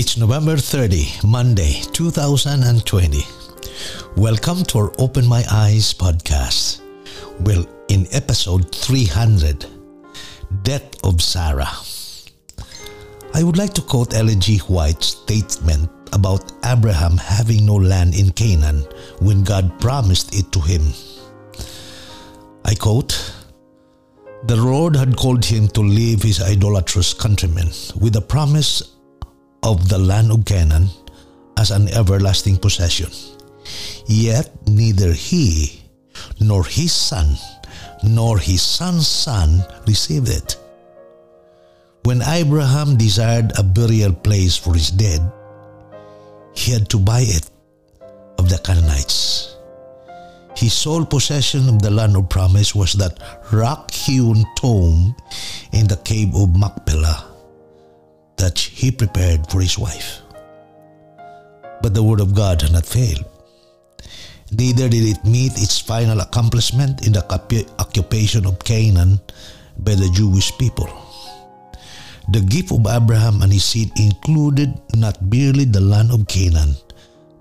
November 30, Monday, 2020. Welcome to our Open My Eyes podcast. Well, in episode 300, Death of Sarah. I would like to quote Ellen G. White's statement about Abraham having no land in Canaan when God promised it to him. I quote, The Lord had called him to leave his idolatrous countrymen with the promise of the land of Canaan as an everlasting possession. Yet neither he nor his son nor his son's son received it. When Abraham desired a burial place for his dead, he had to buy it of the Canaanites. His sole possession of the land of promise was that rock-hewn tomb in the cave of Machpelah that he prepared for his wife. But the word of God had not failed. Neither did it meet its final accomplishment in the occupation of Canaan by the Jewish people. The gift of Abraham and his seed included not merely the land of Canaan,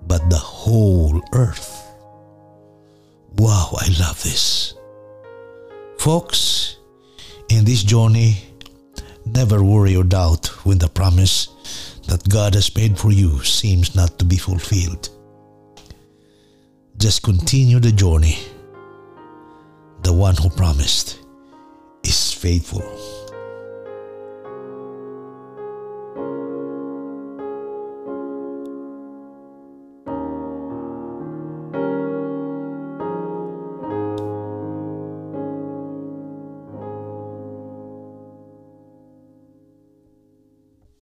but the whole earth. Wow, I love this. Folks, in this journey, Never worry or doubt when the promise that God has made for you seems not to be fulfilled. Just continue the journey. The one who promised is faithful.